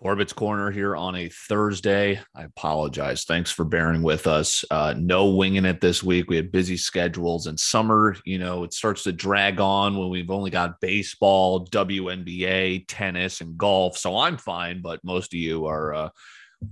Corbett's Corner here on a Thursday. I apologize. Thanks for bearing with us. Uh, no winging it this week. We had busy schedules and summer, you know, it starts to drag on when we've only got baseball, WNBA, tennis, and golf. So I'm fine, but most of you are uh,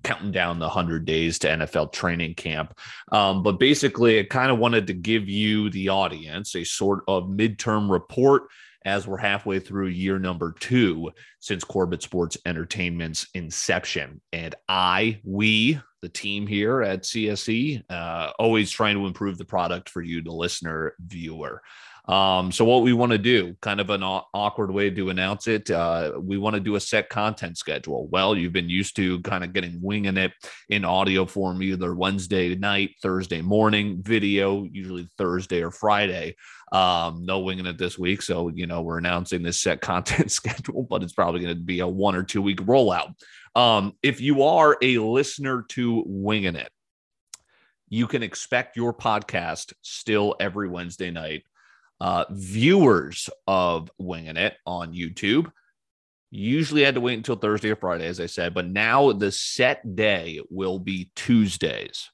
counting down the 100 days to NFL training camp. Um, but basically, I kind of wanted to give you, the audience, a sort of midterm report as we're halfway through year number two since Corbett Sports Entertainment's inception. And I, we, the team here at CSE, uh, always trying to improve the product for you, the listener, viewer. Um, so what we want to do, kind of an awkward way to announce it, uh, we want to do a set content schedule. Well, you've been used to kind of getting winging it in audio form, either Wednesday night, Thursday morning, video, usually Thursday or Friday. Um, no winging it this week, so you know we're announcing this set content schedule, but it's probably going to be a one or two week rollout. Um, if you are a listener to winging it, you can expect your podcast still every Wednesday night uh, viewers of Winging It on YouTube usually had to wait until Thursday or Friday, as I said, but now the set day will be Tuesdays.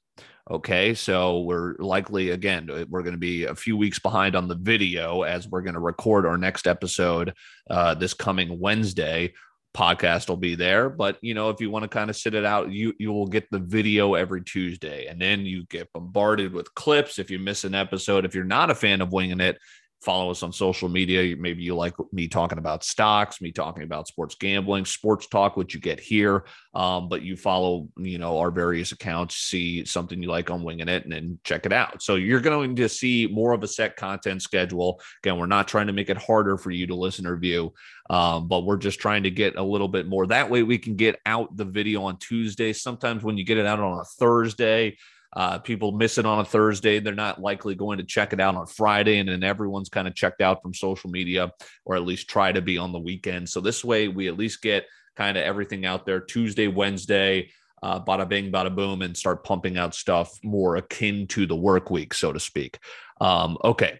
Okay, so we're likely again, we're going to be a few weeks behind on the video as we're going to record our next episode uh, this coming Wednesday podcast will be there but you know if you want to kind of sit it out you you will get the video every tuesday and then you get bombarded with clips. If you miss an episode if you're not a fan of winging it follow us on social media. Maybe you like me talking about stocks, me talking about sports gambling, sports talk, which you get here. Um, but you follow, you know, our various accounts, see something you like on Winging It, and then check it out. So you're going to see more of a set content schedule. Again, we're not trying to make it harder for you to listen or view, um, but we're just trying to get a little bit more. That way, we can get out the video on Tuesday. Sometimes when you get it out on a Thursday, uh, people miss it on a Thursday. They're not likely going to check it out on Friday. And then everyone's kind of checked out from social media or at least try to be on the weekend. So this way we at least get kind of everything out there Tuesday, Wednesday, uh, bada bing, bada boom, and start pumping out stuff more akin to the work week, so to speak. Um, okay.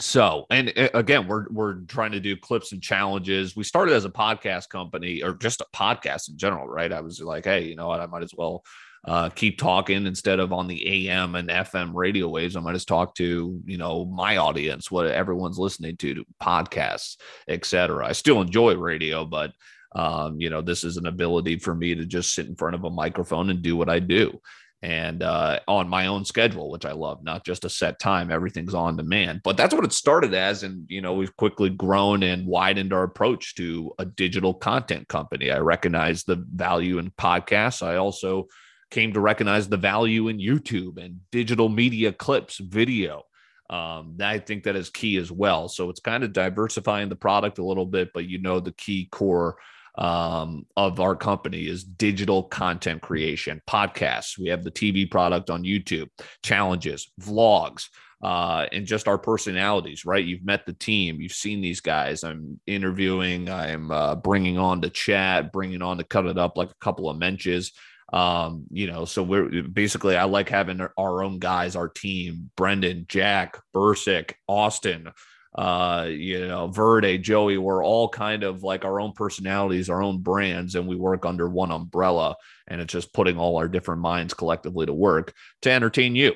So, and uh, again, we're we're trying to do clips and challenges. We started as a podcast company or just a podcast in general, right? I was like, hey, you know what? I might as well uh, keep talking instead of on the AM and FM radio waves. I might just talk to you know my audience, what everyone's listening to, to podcasts, etc. I still enjoy radio, but um, you know this is an ability for me to just sit in front of a microphone and do what I do and uh, on my own schedule, which I love, not just a set time. Everything's on demand. But that's what it started as. And, you know, we've quickly grown and widened our approach to a digital content company. I recognize the value in podcasts. I also came to recognize the value in YouTube and digital media clips, video. Um, I think that is key as well. So it's kind of diversifying the product a little bit, but you know, the key core um, of our company is digital content creation, podcasts. We have the TV product on YouTube, challenges, vlogs, uh, and just our personalities, right? You've met the team, you've seen these guys. I'm interviewing, I'm uh, bringing on to chat, bringing on to cut it up like a couple of mentions. Um, you know, so we're basically I like having our own guys, our team, Brendan, Jack, Bursick, Austin, uh, you know, Verde, Joey, we're all kind of like our own personalities, our own brands, and we work under one umbrella. And it's just putting all our different minds collectively to work to entertain you.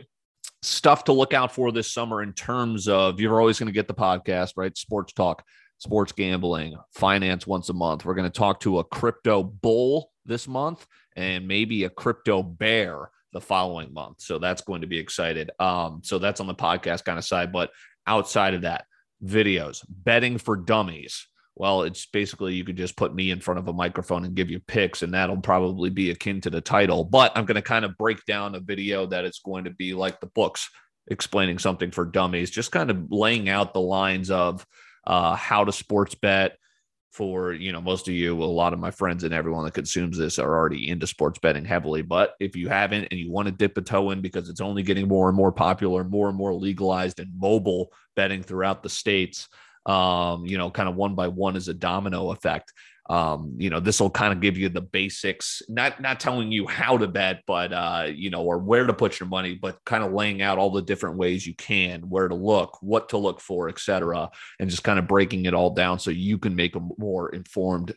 Stuff to look out for this summer in terms of you're always going to get the podcast, right? Sports talk, sports gambling, finance once a month. We're going to talk to a crypto bull this month and maybe a crypto bear the following month. So that's going to be excited. Um, so that's on the podcast kind of side. But outside of that, videos, betting for dummies. Well, it's basically you could just put me in front of a microphone and give you picks, and that'll probably be akin to the title. But I'm going to kind of break down a video that it's going to be like the books explaining something for dummies, just kind of laying out the lines of uh, how to sports bet, for you know most of you a lot of my friends and everyone that consumes this are already into sports betting heavily. But if you haven't and you want to dip a toe in because it's only getting more and more popular more and more legalized and mobile betting throughout the states um you know kind of one by one is a domino effect um, you know, this will kind of give you the basics, not not telling you how to bet, but uh, you know, or where to put your money, but kind of laying out all the different ways you can, where to look, what to look for, etc., and just kind of breaking it all down so you can make a more informed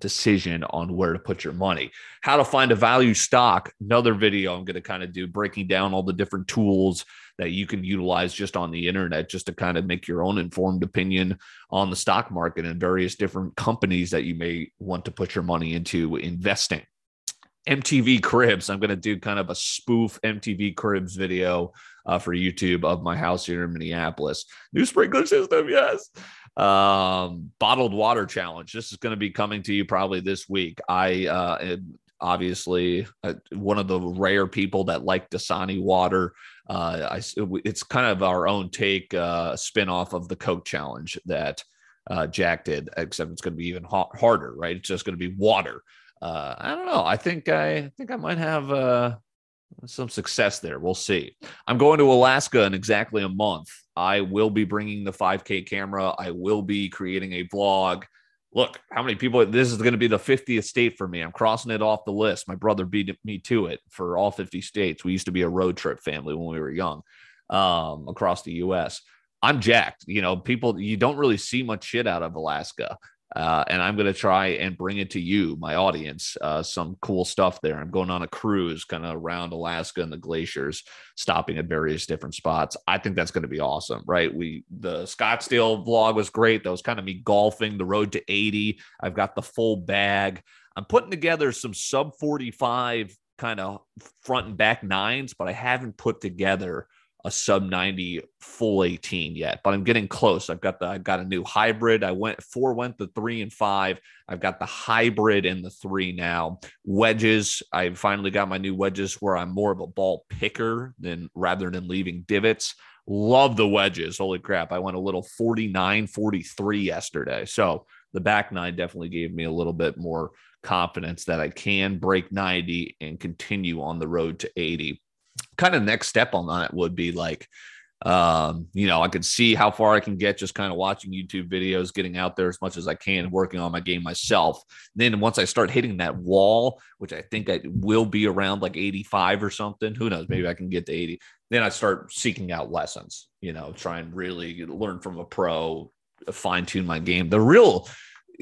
decision on where to put your money. How to find a value stock, another video I'm going to kind of do breaking down all the different tools that you can utilize just on the internet just to kind of make your own informed opinion on the stock market and various different companies that you may want to put your money into investing. MTV Cribs. I'm going to do kind of a spoof MTV Cribs video uh, for YouTube of my house here in Minneapolis. New sprinkler system, yes. Um, bottled water challenge. This is going to be coming to you probably this week. I uh, am obviously uh, one of the rare people that like Dasani water. Uh, I, it's kind of our own take uh, spin off of the Coke challenge that uh, Jack did, except it's going to be even ha- harder, right? It's just going to be water uh, I don't know. I think I think I might have uh, some success there. We'll see. I'm going to Alaska in exactly a month. I will be bringing the 5K camera. I will be creating a vlog. Look, how many people? This is going to be the 50th state for me. I'm crossing it off the list. My brother beat me to it for all 50 states. We used to be a road trip family when we were young um, across the U.S. I'm jacked. You know, people, you don't really see much shit out of Alaska. Uh, and I'm going to try and bring it to you, my audience, uh, some cool stuff there. I'm going on a cruise kind of around Alaska and the glaciers, stopping at various different spots. I think that's going to be awesome, right? We the Scottsdale vlog was great. That was kind of me golfing the road to 80. I've got the full bag. I'm putting together some sub 45 kind of front and back nines, but I haven't put together a sub 90 full 18 yet, but I'm getting close. I've got the I've got a new hybrid. I went four went the three and five. I've got the hybrid in the three now. Wedges. I finally got my new wedges where I'm more of a ball picker than rather than leaving divots. Love the wedges. Holy crap. I went a little 49 43 yesterday. So the back nine definitely gave me a little bit more confidence that I can break 90 and continue on the road to 80 kind of next step on that would be like um, you know, I could see how far I can get just kind of watching YouTube videos, getting out there as much as I can, working on my game myself. Then once I start hitting that wall, which I think I will be around like 85 or something, who knows, maybe I can get to 80. Then I start seeking out lessons, you know, try and really learn from a pro, fine tune my game. The real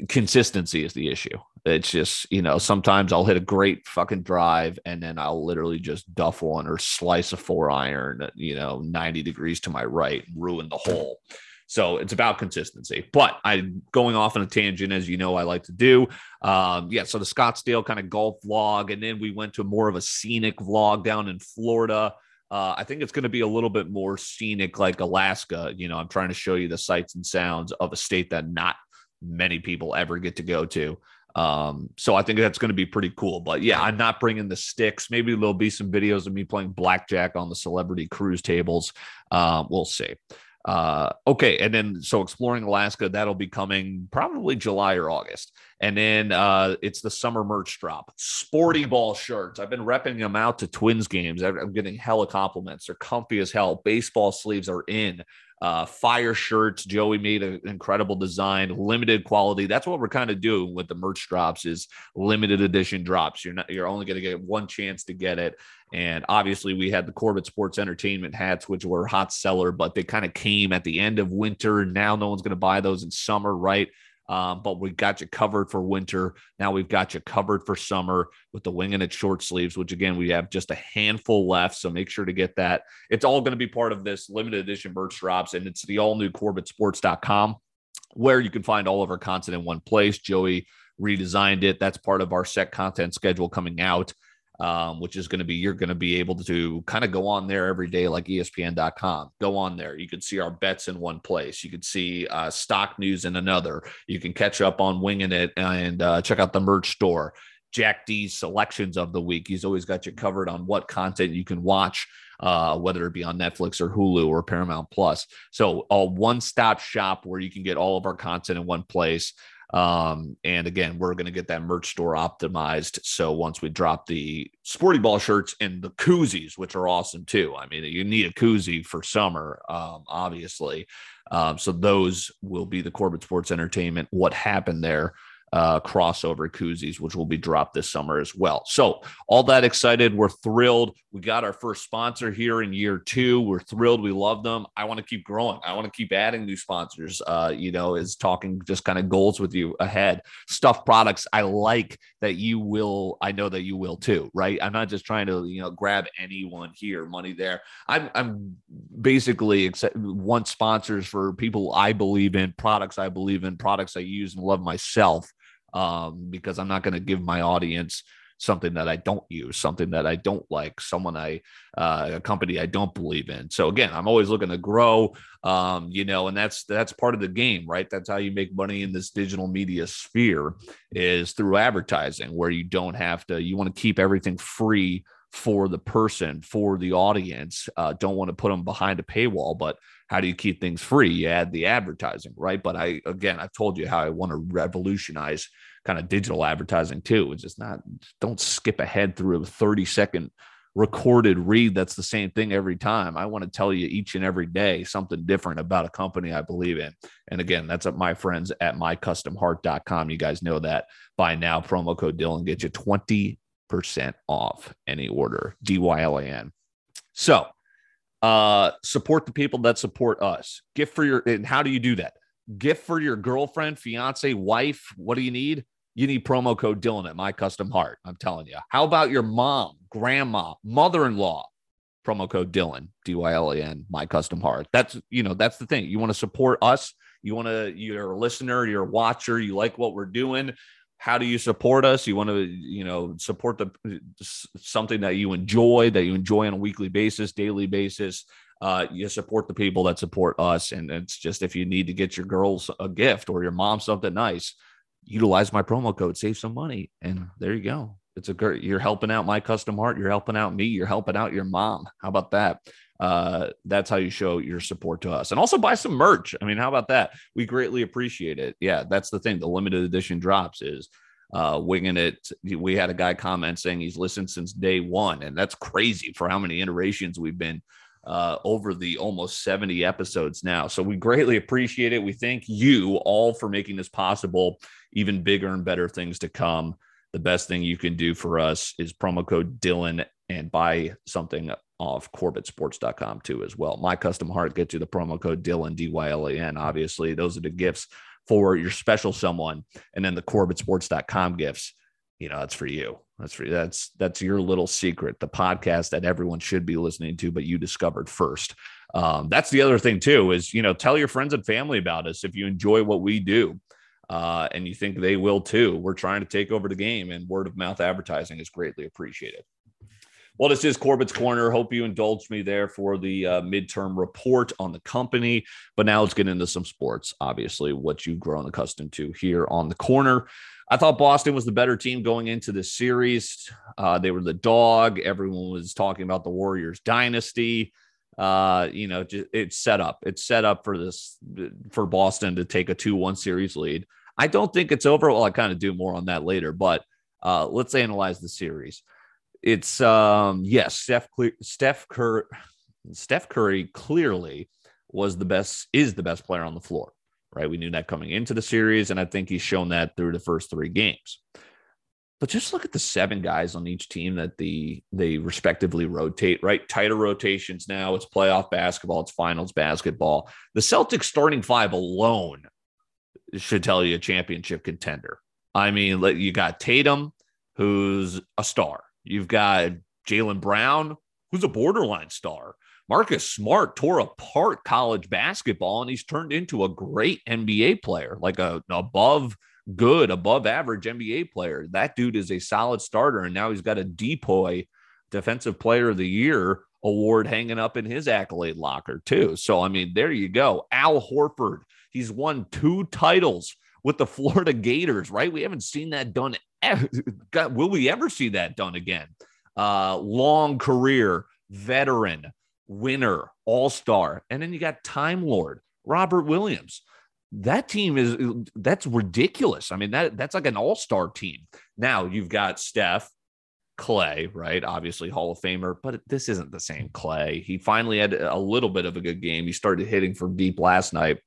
consistency is the issue. It's just, you know, sometimes I'll hit a great fucking drive and then I'll literally just duff one or slice a four iron, you know, 90 degrees to my right and ruin the hole. So it's about consistency. But I'm going off on a tangent, as you know, I like to do. Um, yeah, so the Scottsdale kind of golf vlog, and then we went to more of a scenic vlog down in Florida. Uh, I think it's going to be a little bit more scenic, like Alaska. You know, I'm trying to show you the sights and sounds of a state that not many people ever get to go to. Um, so I think that's going to be pretty cool. But yeah, I'm not bringing the sticks. Maybe there'll be some videos of me playing blackjack on the celebrity cruise tables. Uh, we'll see. Uh, okay, and then so exploring Alaska that'll be coming probably July or August, and then uh, it's the summer merch drop. Sporty ball shirts. I've been repping them out to Twins games. I'm getting hella compliments. They're comfy as hell. Baseball sleeves are in uh, fire shirts. Joey made an incredible design, limited quality. That's what we're kind of doing with the merch drops is limited edition drops. You're not, you're only going to get one chance to get it. And obviously we had the Corbett Sports Entertainment hats, which were hot seller, but they kind of came at the end of winter. Now no one's going to buy those in summer, right? Um, but we got you covered for winter. Now we've got you covered for summer with the wing and its short sleeves, which again, we have just a handful left. So make sure to get that. It's all going to be part of this limited edition merch drops, and it's the all new CorbettSports.com where you can find all of our content in one place. Joey redesigned it. That's part of our set content schedule coming out um, which is going to be you're going to be able to kind of go on there every day like espn.com go on there. You can see our bets in one place. You can see uh, stock news in another. You can catch up on winging it and uh, check out the merch store. Jack d's selections of the week. He's always got you covered on what content you can watch uh, whether it be on Netflix or Hulu or Paramount Plus. So, a one stop shop where you can get all of our content in one place. Um, and again, we're going to get that merch store optimized. So once we drop the sporty ball shirts and the koozies, which are awesome too. I mean, you need a koozie for summer, um, obviously. Um, so those will be the Corbett Sports Entertainment. What happened there? Uh, crossover koozies, which will be dropped this summer as well. So, all that excited. We're thrilled. We got our first sponsor here in year two. We're thrilled. We love them. I want to keep growing. I want to keep adding new sponsors. Uh, you know, is talking just kind of goals with you ahead. Stuff products. I like that you will. I know that you will too, right? I'm not just trying to, you know, grab anyone here, money there. I'm, I'm basically except want sponsors for people I believe in, products I believe in, products I use and love myself um, because I'm not going to give my audience something that I don't use, something that I don't like, someone I, uh, a company I don't believe in. So again, I'm always looking to grow, um, you know, and that's that's part of the game, right? That's how you make money in this digital media sphere is through advertising, where you don't have to. You want to keep everything free for the person, for the audience. Uh, don't want to put them behind a paywall, but how do you keep things free? You add the advertising, right? But I, again, I've told you how I want to revolutionize kind of digital advertising too. It's just not, don't skip ahead through a 30 second recorded read that's the same thing every time. I want to tell you each and every day something different about a company I believe in. And again, that's at my friends at mycustomheart.com. You guys know that by now. Promo code Dylan gets you 20% off any order. D Y L A N. So, uh, support the people that support us. Gift for your, and how do you do that? Gift for your girlfriend, fiance, wife. What do you need? You need promo code Dylan at My Custom Heart. I'm telling you. How about your mom, grandma, mother in law? Promo code Dylan, D Y L A N, My Custom Heart. That's, you know, that's the thing. You want to support us. You want to, you're a listener, you're a watcher, you like what we're doing how do you support us? You want to you know support the something that you enjoy that you enjoy on a weekly basis daily basis uh, you support the people that support us and it's just if you need to get your girls a gift or your mom something nice utilize my promo code save some money and there you go. It's a great you're helping out my custom heart you're helping out me you're helping out your mom. How about that uh, that's how you show your support to us and also buy some merch. I mean, how about that? We greatly appreciate it. Yeah, that's the thing. The limited edition drops is uh, winging it. We had a guy comment saying he's listened since day one, and that's crazy for how many iterations we've been uh, over the almost 70 episodes now. So we greatly appreciate it. We thank you all for making this possible, even bigger and better things to come. The best thing you can do for us is promo code Dylan and buy something off CorbettSports.com too as well. My custom heart gets you the promo code Dylan D Y L A N. Obviously, those are the gifts for your special someone, and then the CorbettSports.com gifts. You know, that's for you. That's for that's that's your little secret. The podcast that everyone should be listening to, but you discovered first. Um, that's the other thing too. Is you know, tell your friends and family about us if you enjoy what we do. Uh, and you think they will too. We're trying to take over the game, and word of mouth advertising is greatly appreciated. Well, this is Corbett's Corner. Hope you indulged me there for the uh, midterm report on the company. But now let's get into some sports. Obviously, what you've grown accustomed to here on the corner. I thought Boston was the better team going into this series. Uh, they were the dog. Everyone was talking about the Warriors dynasty. Uh, you know, it's set up. It's set up for this for Boston to take a two-one series lead. I don't think it's over. Well, I kind of do more on that later, but uh, let's analyze the series it's um yes, Steph Steph Curry Steph Curry clearly was the best is the best player on the floor, right? We knew that coming into the series, and I think he's shown that through the first three games. But just look at the seven guys on each team that the they respectively rotate, right? Tighter rotations now. It's playoff basketball, it's finals basketball. The Celtics starting five alone should tell you a championship contender. I mean, you got Tatum, who's a star. You've got Jaylen Brown, who's a borderline star. Marcus Smart tore apart college basketball and he's turned into a great NBA player, like a above good, above average NBA player. That dude is a solid starter. And now he's got a depoy Defensive Player of the Year award hanging up in his accolade locker, too. So, I mean, there you go. Al Horford, he's won two titles with the Florida Gators, right? We haven't seen that done. God, will we ever see that done again? Uh, long career, veteran, winner, all star. And then you got Time Lord, Robert Williams. That team is that's ridiculous. I mean, that that's like an all-star team. Now you've got Steph, Clay, right? Obviously Hall of Famer, but this isn't the same Clay. He finally had a little bit of a good game. He started hitting from deep last night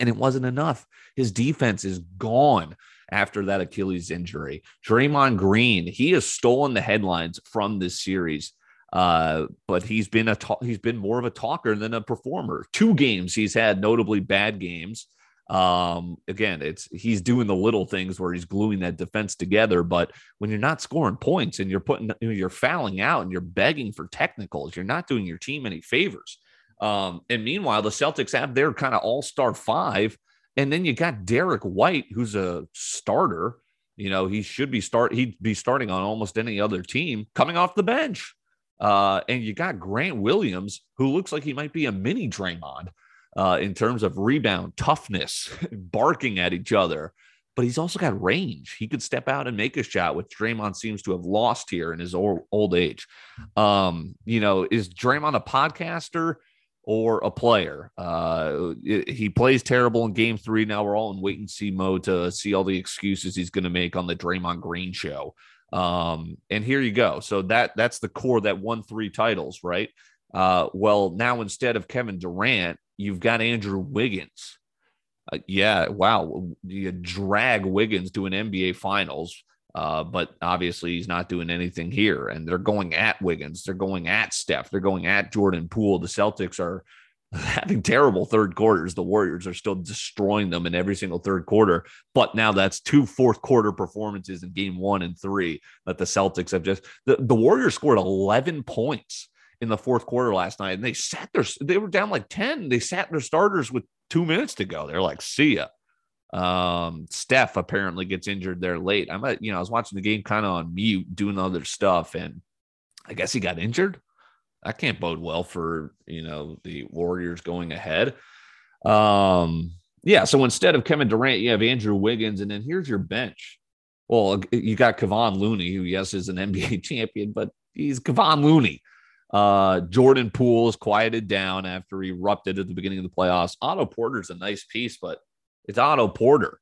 and it wasn't enough. His defense is gone. after that Achilles injury. Draymond Green, he has stolen the headlines from this series. Uh, but he's been a ta- he's been more of a talker than a performer. Two games he's had notably bad games. Um, again, it's he's doing the little things where he's gluing that defense together. But when you're not scoring points and you're putting you're fouling out and you're begging for technicals, you're not doing your team any favors. Um, and meanwhile, the Celtics have their kind of all star five. And then you got Derrick White, who's a starter. You know, he should be start he'd be starting on almost any other team coming off the bench. Uh, and you got Grant Williams, who looks like he might be a mini Draymond uh, in terms of rebound, toughness, barking at each other. But he's also got range. He could step out and make a shot, which Draymond seems to have lost here in his old, age. Um, you know, is Draymond a podcaster? Or a player. Uh, he plays terrible in game three. Now we're all in wait and see mode to see all the excuses he's going to make on the Draymond Green show. Um, and here you go. So that that's the core that won three titles, right? Uh, well, now instead of Kevin Durant, you've got Andrew Wiggins. Uh, yeah, wow. You drag Wiggins to an NBA Finals. Uh, but obviously, he's not doing anything here. And they're going at Wiggins. They're going at Steph. They're going at Jordan Poole. The Celtics are having terrible third quarters. The Warriors are still destroying them in every single third quarter. But now that's two fourth quarter performances in game one and three that the Celtics have just. The, the Warriors scored 11 points in the fourth quarter last night and they sat their, they were down like 10. They sat their starters with two minutes to go. They're like, see ya. Um, Steph apparently gets injured there late. I'm at, you know, I was watching the game kind of on mute, doing other stuff, and I guess he got injured. That can't bode well for you know the Warriors going ahead. Um, yeah. So instead of Kevin Durant, you have Andrew Wiggins, and then here's your bench. Well, you got Kevon Looney, who yes is an NBA champion, but he's Kevon Looney. Uh, Jordan Poole is quieted down after he erupted at the beginning of the playoffs. Otto Porter's a nice piece, but it's Otto Porter.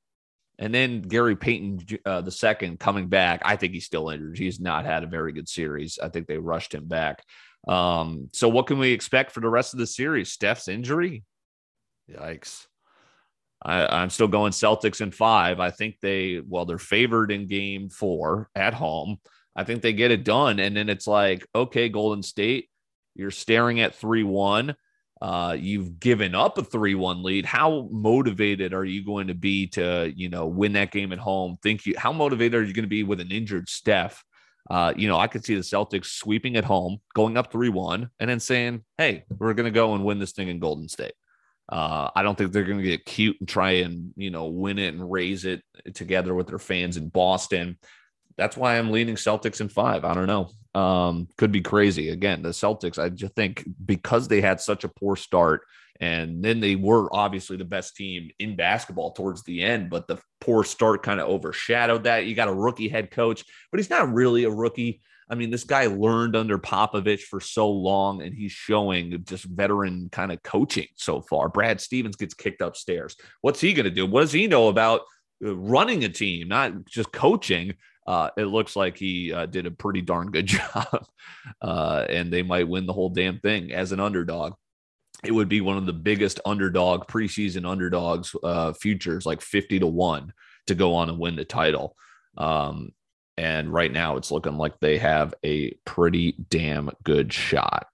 And then Gary Payton uh, the second coming back. I think he's still injured. He's not had a very good series. I think they rushed him back. Um, so what can we expect for the rest of the series? Steph's injury? Yikes. I, am still going Celtics in five. I think they, well, they're favored in game four at home. I think they get it done. And then it's like, okay, Golden State, you're staring at 3 1. Uh, you've given up a 3-1 lead. How motivated are you going to be to, you know, win that game at home? Think you how motivated are you going to be with an injured Steph? Uh, you know, I could see the Celtics sweeping at home, going up 3-1, and then saying, Hey, we're gonna go and win this thing in Golden State. Uh, I don't think they're going to get cute and try and you know win it and raise it together with their fans in Boston that's why I'm leaning Celtics in five. I don't know. Um, could be crazy. Again, the Celtics, I just think because they had such a poor start and then they were obviously the best team in basketball towards the end, but the poor start kind of overshadowed that. You got a rookie head coach, but he's not really a rookie. I mean, this guy learned under Popovich for so long, and he's showing just veteran kind of coaching so far. Brad Stevens gets kicked upstairs. What's he going to do? What does he know about uh, running a team, not just coaching? Uh, it looks like he uh, did a pretty darn good job, uh, and they might win the whole damn thing as an underdog. It would be one of the biggest underdog preseason underdogs uh, futures, like fifty to one, to go on and win the title. Um, and right now, it's looking like they have a pretty damn good shot.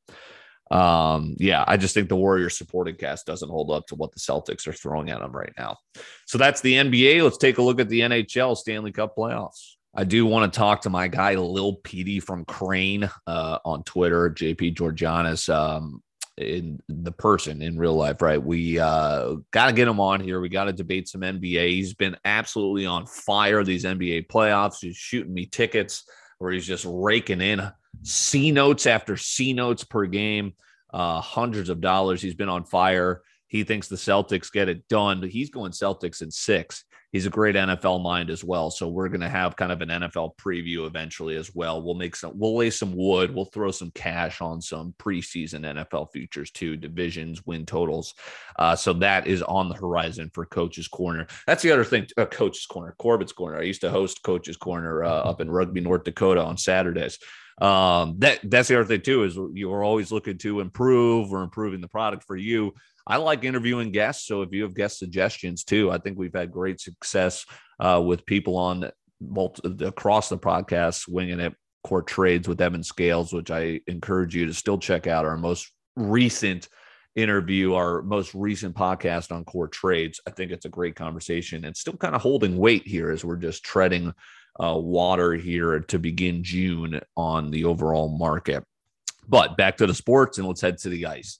Um, yeah, I just think the Warriors supporting cast doesn't hold up to what the Celtics are throwing at them right now. So that's the NBA. Let's take a look at the NHL Stanley Cup playoffs. I do want to talk to my guy Lil Petey from Crane uh, on Twitter, JP Georgianis, um, in the person in real life, right? We uh, got to get him on here. We got to debate some NBA. He's been absolutely on fire these NBA playoffs. He's shooting me tickets where he's just raking in C notes after C notes per game, uh, hundreds of dollars. He's been on fire. He thinks the Celtics get it done, he's going Celtics in six he's a great NFL mind as well. So we're going to have kind of an NFL preview eventually as well. We'll make some, we'll lay some wood, we'll throw some cash on some preseason NFL futures too, divisions, win totals. Uh, so that is on the horizon for Coach's Corner. That's the other thing, uh, Coach's Corner, Corbett's Corner. I used to host Coach's Corner uh, up in Rugby, North Dakota on Saturdays. Um, that that's the other thing too is you're always looking to improve or improving the product for you. I like interviewing guests, so if you have guest suggestions too, I think we've had great success uh, with people on multi- across the podcast, winging it court trades with Evan Scales, which I encourage you to still check out our most recent interview, our most recent podcast on core trades. I think it's a great conversation and still kind of holding weight here as we're just treading uh, water here to begin June on the overall market. But back to the sports and let's head to the ice.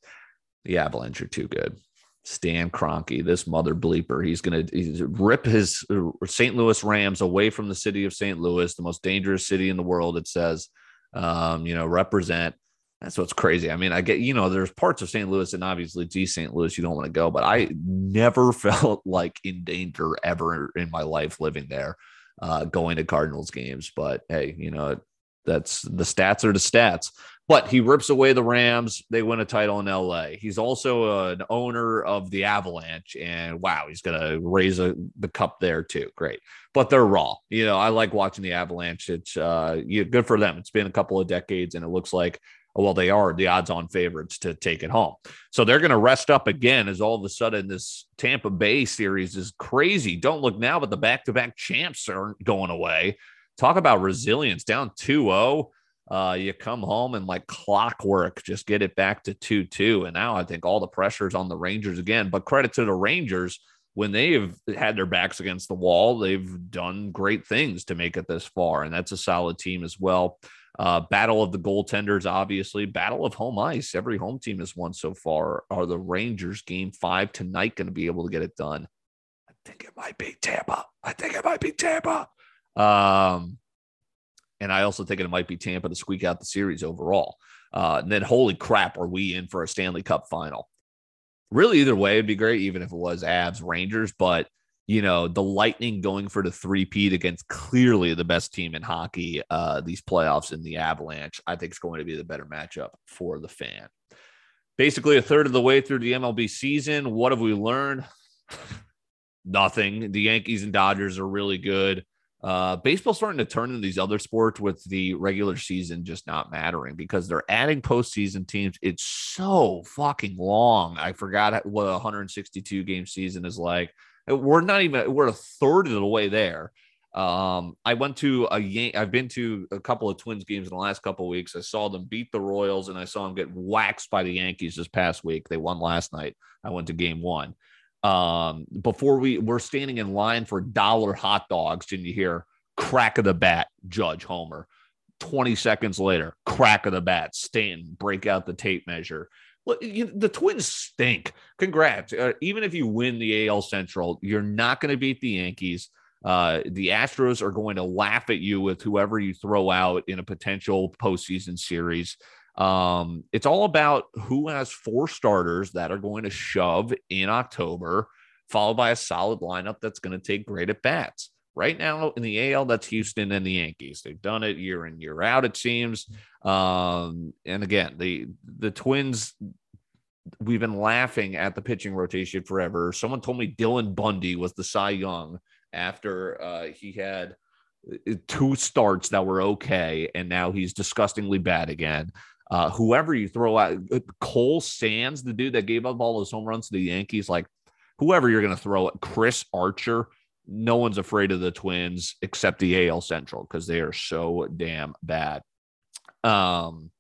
The Avalanche are too good. Stan Kroenke, this mother bleeper, he's going to rip his uh, St. Louis Rams away from the city of St. Louis, the most dangerous city in the world. It says, um, you know, represent. That's what's crazy. I mean, I get, you know, there's parts of St. Louis and obviously East St. Louis you don't want to go, but I never felt like in danger ever in my life living there, uh, going to Cardinals games. But hey, you know, that's the stats are the stats. But he rips away the Rams. They win a title in LA. He's also an owner of the Avalanche. And wow, he's going to raise a, the cup there too. Great. But they're raw. You know, I like watching the Avalanche. It's uh, good for them. It's been a couple of decades and it looks like well, they are the odds on favorites to take it home. So they're going to rest up again as all of a sudden this Tampa Bay series is crazy. Don't look now, but the back to back champs aren't going away. Talk about resilience down 2 0. Uh, you come home and like clockwork, just get it back to 2 2. And now I think all the pressure is on the Rangers again. But credit to the Rangers when they've had their backs against the wall, they've done great things to make it this far. And that's a solid team as well. Uh, battle of the goaltenders, obviously. Battle of home ice. Every home team has won so far. Are the Rangers game five tonight going to be able to get it done? I think it might be Tampa. I think it might be Tampa. Um, and I also think it might be Tampa to squeak out the series overall. Uh, and then, holy crap, are we in for a Stanley Cup final? Really, either way, it'd be great, even if it was Avs Rangers. But you know, the Lightning going for the three-peat against clearly the best team in hockey, uh, these playoffs in the Avalanche, I think is going to be the better matchup for the fan. Basically, a third of the way through the MLB season. What have we learned? Nothing. The Yankees and Dodgers are really good. Uh, baseball's starting to turn into these other sports with the regular season just not mattering because they're adding postseason teams. It's so fucking long. I forgot what a 162 game season is like. We're not even we're a third of the way there. Um, I went to a Yan- I've been to a couple of Twins games in the last couple of weeks. I saw them beat the Royals and I saw them get waxed by the Yankees this past week. They won last night. I went to game one. Um, before we we're standing in line for dollar hot dogs, and you hear crack of the bat, Judge Homer. 20 seconds later, crack of the bat, Stanton break out the tape measure. The Twins stink. Congrats. Uh, even if you win the AL Central, you're not going to beat the Yankees. Uh, the Astros are going to laugh at you with whoever you throw out in a potential postseason series. Um, it's all about who has four starters that are going to shove in October, followed by a solid lineup that's going to take great at bats. Right now in the AL, that's Houston and the Yankees. They've done it year in year out. It seems. Um, and again, the the Twins. We've been laughing at the pitching rotation forever. Someone told me Dylan Bundy was the Cy Young after uh, he had uh, two starts that were okay, and now he's disgustingly bad again. Uh, whoever you throw out, uh, Cole Sands, the dude that gave up all those home runs to the Yankees, like whoever you're going to throw at, Chris Archer, no one's afraid of the Twins except the AL Central because they are so damn bad. Um,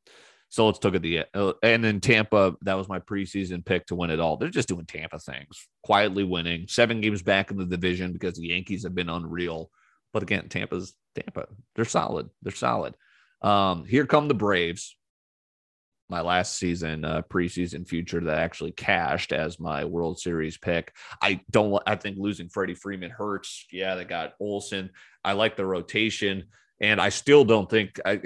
so let's look at the uh, and then Tampa. That was my preseason pick to win it all. They're just doing Tampa things, quietly winning seven games back in the division because the Yankees have been unreal. But again, Tampa's Tampa. They're solid. They're solid. Um, here come the Braves my last season uh, preseason future that actually cashed as my World Series pick. I don't. I think losing Freddie Freeman hurts. Yeah, they got Olson. I like the rotation, and I still don't think. I,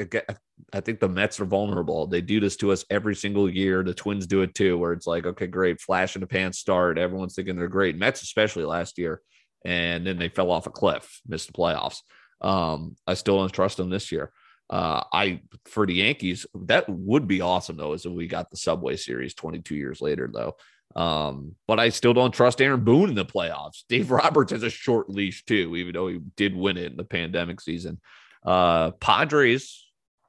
I think the Mets are vulnerable. They do this to us every single year. The Twins do it too, where it's like, okay, great, flash in the pan start. Everyone's thinking they're great. Mets, especially last year, and then they fell off a cliff, missed the playoffs. Um, I still don't trust them this year. Uh, I for the Yankees, that would be awesome though, is if we got the Subway Series 22 years later though. Um, but I still don't trust Aaron Boone in the playoffs. Dave Roberts has a short leash too, even though he did win it in the pandemic season. Uh, Padres,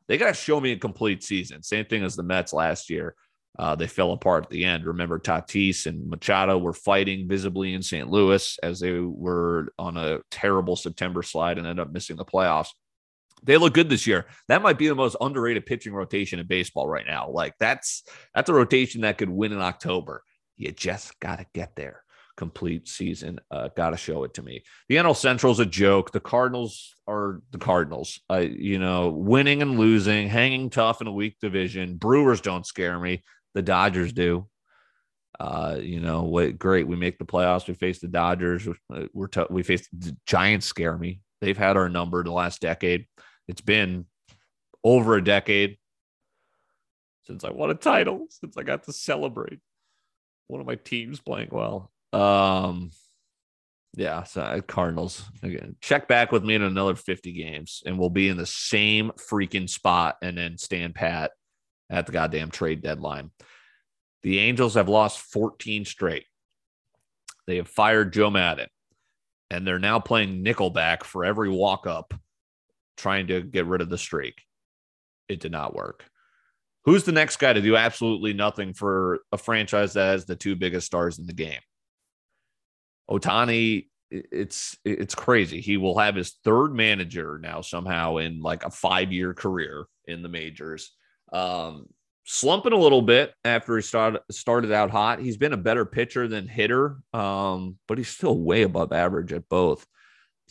They got to show me a complete season. Same thing as the Mets last year. Uh, they fell apart at the end. Remember, Tatis and Machado were fighting visibly in St. Louis as they were on a terrible September slide and ended up missing the playoffs. They look good this year. That might be the most underrated pitching rotation in baseball right now. Like that's that's a rotation that could win in October. You just got to get there. Complete season. Uh, got to show it to me. The NL Central is a joke. The Cardinals are the Cardinals. Uh, you know, winning and losing, hanging tough in a weak division. Brewers don't scare me. The Dodgers do. Uh, you know what? Great. We make the playoffs. We face the Dodgers. We're t- we face the Giants. Scare me. They've had our number the last decade. It's been over a decade since I won a title, since I got to celebrate one of my teams playing well. Um, yeah, so uh, Cardinals again. Check back with me in another 50 games, and we'll be in the same freaking spot and then stand pat at the goddamn trade deadline. The Angels have lost 14 straight. They have fired Joe Maddon, and they're now playing nickelback for every walk up, trying to get rid of the streak. It did not work. Who's the next guy to do absolutely nothing for a franchise that has the two biggest stars in the game? Ohtani, it's it's crazy. He will have his third manager now somehow in like a five year career in the majors. Um, slumping a little bit after he started started out hot. He's been a better pitcher than hitter, um, but he's still way above average at both.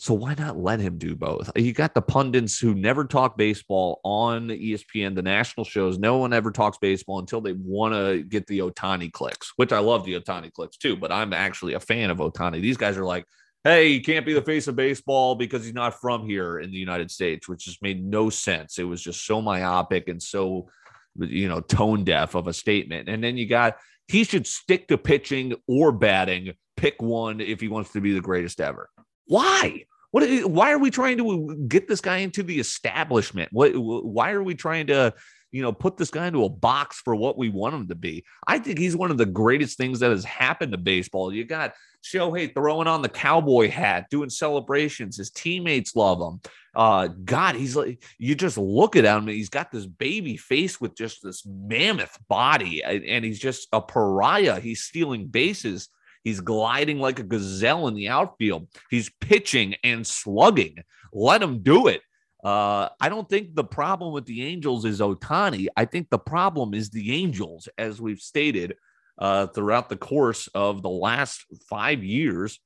So why not let him do both? You got the pundits who never talk baseball on ESPN, the national shows. No one ever talks baseball until they want to get the Ohtani clicks, which I love the Ohtani clicks too. But I'm actually a fan of Ohtani. These guys are like, hey, he can't be the face of baseball because he's not from here in the United States, which just made no sense. It was just so myopic and so, you know, tone deaf of a statement. And then you got he should stick to pitching or batting, pick one if he wants to be the greatest ever. Why? What? Why are we trying to get this guy into the establishment? What? Why are we trying to, you know, put this guy into a box for what we want him to be? I think he's one of the greatest things that has happened to baseball. You got Shohei throwing on the cowboy hat, doing celebrations. His teammates love him. Uh, God, he's like you just look at him. He's got this baby face with just this mammoth body, and he's just a pariah. He's stealing bases He's gliding like a gazelle in the outfield. He's pitching and slugging. Let him do it. Uh, I don't think the problem with the Angels is Ohtani. I think the problem is the Angels, as we've stated uh, throughout the course of the last five years.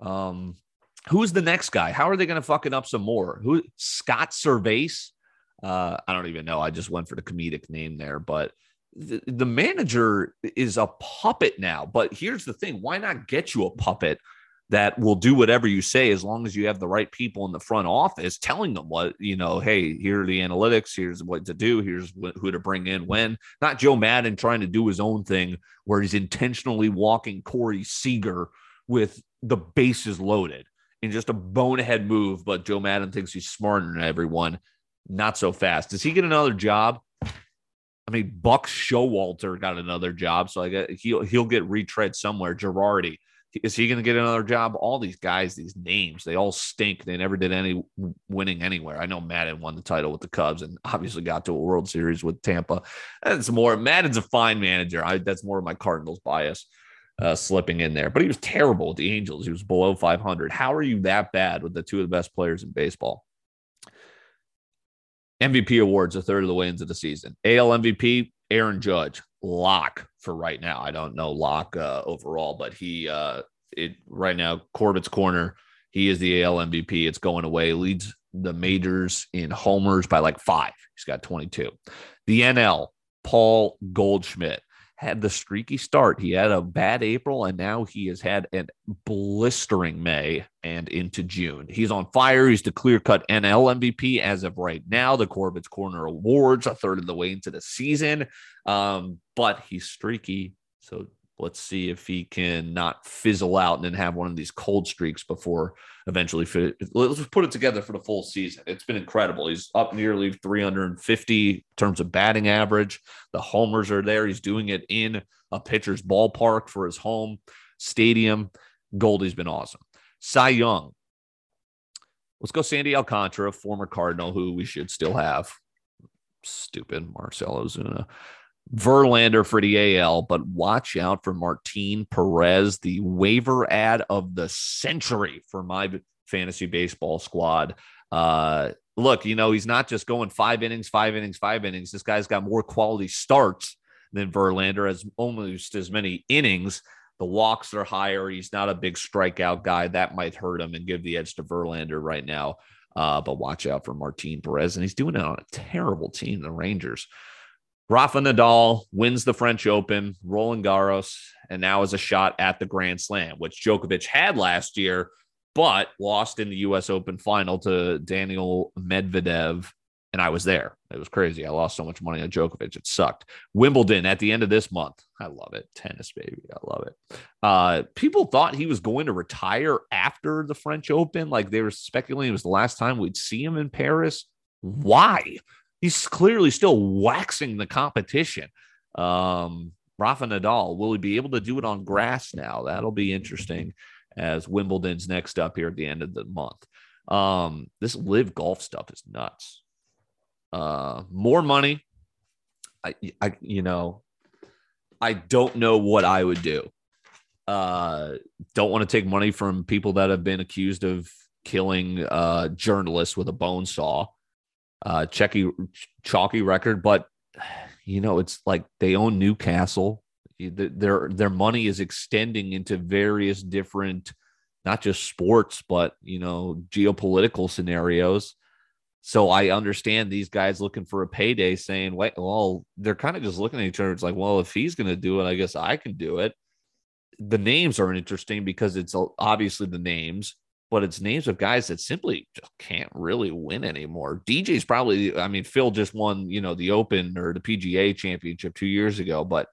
Um, who's the next guy? How are they going to fuck it up some more? Who? Scott Servais? Uh, I don't even know. I just went for the comedic name there, but the, the manager is a puppet now. But here's the thing why not get you a puppet? that will do whatever you say as long as you have the right people in the front office telling them what you know hey here are the analytics here's what to do here's who to bring in when not joe maddon trying to do his own thing where he's intentionally walking corey seager with the bases loaded in just a bonehead move but joe maddon thinks he's smarter than everyone not so fast does he get another job I mean, Buck Showalter got another job, so I get he'll he'll get retread somewhere. Girardi is he going to get another job? All these guys, these names, they all stink. They never did any winning anywhere. I know Maddon won the title with the Cubs and obviously got to a World Series with Tampa. That's more. Maddon's a fine manager. I, that's more of my Cardinals bias uh, slipping in there. But he was terrible with the Angels. He was below 500. How are you that bad with the two of the best players in baseball? MVP awards a third of the way into the season. AL MVP, Aaron Judge, lock for right now. I don't know lock uh, overall, but he uh, it right now Corbett's corner. He is the AL MVP. It's going away. Leads the majors in homers by like five. He's got 22. The NL, Paul Goldschmidt had the streaky start. He had a bad April, and now he has had a blistering May and into June. He's on fire. He's the clear cut NL MVP as of right now. The Corbett's Corner Awards, a third of the way into the season. Um, but he's streaky. So let's see if he can not fizzle out and then have one of these cold streaks before eventually fit, let's put it together for the full season. It's been incredible. He's up nearly 350 in terms of batting average. The homers are there. He's doing it in a pitcher's ballpark for his home stadium. Goldie's been awesome. Cy young. Let's go sandy alcantara former cardinal who we should still have. Stupid. Marcell Ozuna. Verlander for the AL, but watch out for Martin Perez, the waiver ad of the century for my fantasy baseball squad. Uh, look, you know, he's not just going five innings, five innings, five innings. This guy's got more quality starts than Verlander, has almost as many innings. The walks are higher. He's not a big strikeout guy. That might hurt him and give the edge to Verlander right now. Uh, but watch out for Martin Perez. And he's doing it on a terrible team, the Rangers. Rafa Nadal wins the French Open, Roland Garros, and now is a shot at the Grand Slam, which Djokovic had last year, but lost in the U.S. Open final to Daniel Medvedev. And I was there. It was crazy. I lost so much money on Djokovic. It sucked. Wimbledon at the end of this month. I love it. Tennis, baby. I love it. Uh, people thought he was going to retire after the French Open. Like they were speculating it was the last time we'd see him in Paris. Why? He's clearly still waxing the competition. Um, Rafa Nadal, will he be able to do it on grass now? That'll be interesting as Wimbledon's next up here at the end of the month. Um, this live golf stuff is nuts. Uh, more money. I, I, you know, I don't know what I would do. Uh, don't want to take money from people that have been accused of killing uh, journalists with a bone saw uh, checky, chalky record, but you know, it's like they own Newcastle. Their their money is extending into various different, not just sports, but you know, geopolitical scenarios. So I understand these guys looking for a payday, saying, "Wait, well, they're kind of just looking at each other. It's like, well, if he's going to do it, I guess I can do it." The names are interesting because it's obviously the names but it's names of guys that simply just can't really win anymore. DJ's probably, I mean, Phil just won, you know, the Open or the PGA championship two years ago, but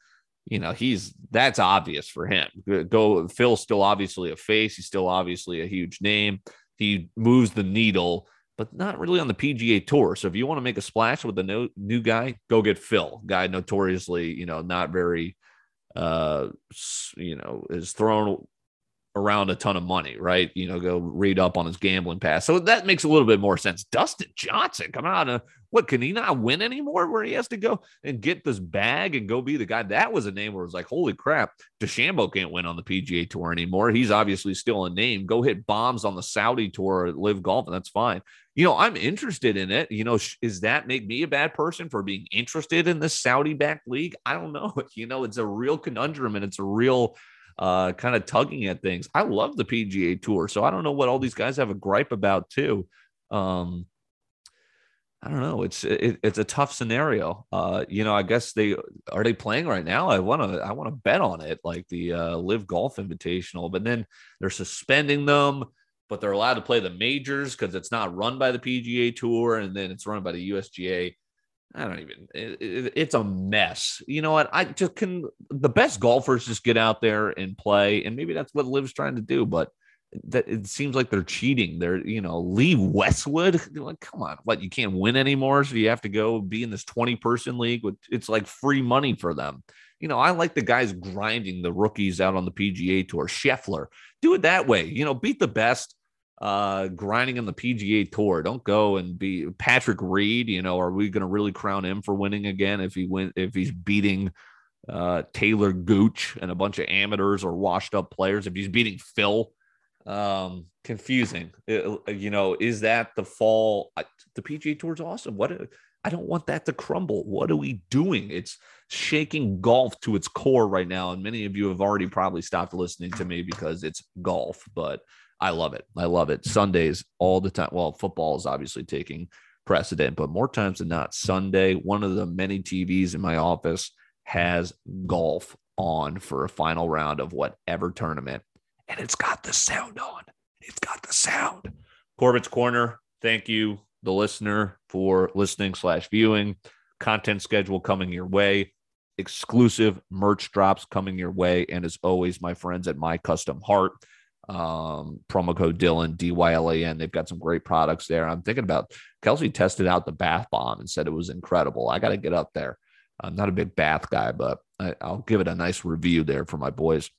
you know, he's that's obvious for him. Go Phil's still obviously a face, he's still obviously a huge name. He moves the needle, but not really on the PGA tour. So if you want to make a splash with a no, new guy, go get Phil. Guy notoriously, you know, not very uh you know, is thrown around a ton of money, right? You know, go read up on his gambling past. So that makes a little bit more sense. Dustin Johnson, come on, what can he not win anymore? Where he has to go and get this bag and go be the guy. That was a name where it was like, holy crap, DeChambeau can't win on the PGA Tour anymore. He's obviously still a name. Go hit bombs on the Saudi Tour, live golf, and that's fine. You know, I'm interested in it. You know, is that make me a bad person for being interested in this Saudi backed league? I don't know. You know, it's a real conundrum and it's a real uh, kind of tugging at things. I love the PGA Tour, so I don't know what all these guys have a gripe about too. Um, I don't know. It's it, it's a tough scenario. Uh, you know, I guess they are they playing right now. I want to I want to bet on it, like the uh, LIV Golf Invitational, but then they're suspending them. But they're allowed to play the majors because it's not run by the PGA Tour, and then it's run by the USGA. I don't even. It, it, it's a mess. You know what? I just can. The best golfers just get out there and play, and maybe that's what LIV's trying to do. But that it seems like they're cheating. They're you know Lee Westwood. Like, come on, what you can't win anymore, so you have to go be in this twenty person league. With it's like free money for them. You know, I like the guys grinding the rookies out on the PGA tour. Scheffler, do it that way. You know, beat the best uh, grinding on the PGA Tour. Don't go and be Patrick Reed. You know, are we going to really crown him for winning again if he win if he's beating uh, Talor Gooch and a bunch of amateurs or washed up players? If he's beating Phil, um, confusing. It, uh, you know, is that the fall? The PGA Tour is awesome. What? I don't want that to crumble. What are we doing? It's shaking golf to its core right now. And many of you have already probably stopped listening to me because it's golf, but I love it. I love it. Sundays all the time. Well, football is obviously taking precedent, but more times than not, Sunday, one of the many TVs in my office has golf on for a final round of whatever tournament. And it's got the sound on. It's got the sound. Corbett's Corner. Thank you, the listener, for listening slash viewing. Content schedule coming your way. Exclusive merch drops coming your way. And as always, my friends at My Custom Heart um, promo code Dylan D Y L A N. They've got some great products there. I'm thinking about Kelsey tested out the bath bomb and said it was incredible. I got to get up there. I'm not a big bath guy, but I, will give it a nice review there for my boys.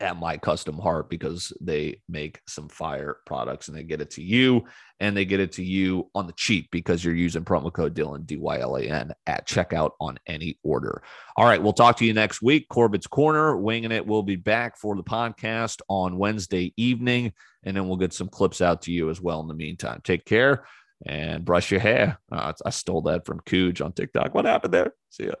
At my custom heart because they make some fire products and they get it to you and they get it to you on the cheap because you're using promo code Dylan D-Y-L-A-N at checkout on any order. All right, we'll talk to you next week. Corbett's Corner, winging it. We'll be back for the podcast on Wednesday evening, and then we'll get some clips out to you as well in the meantime. Take care and brush your hair. Uh, I stole that from Cooge on TikTok. What happened there? See ya.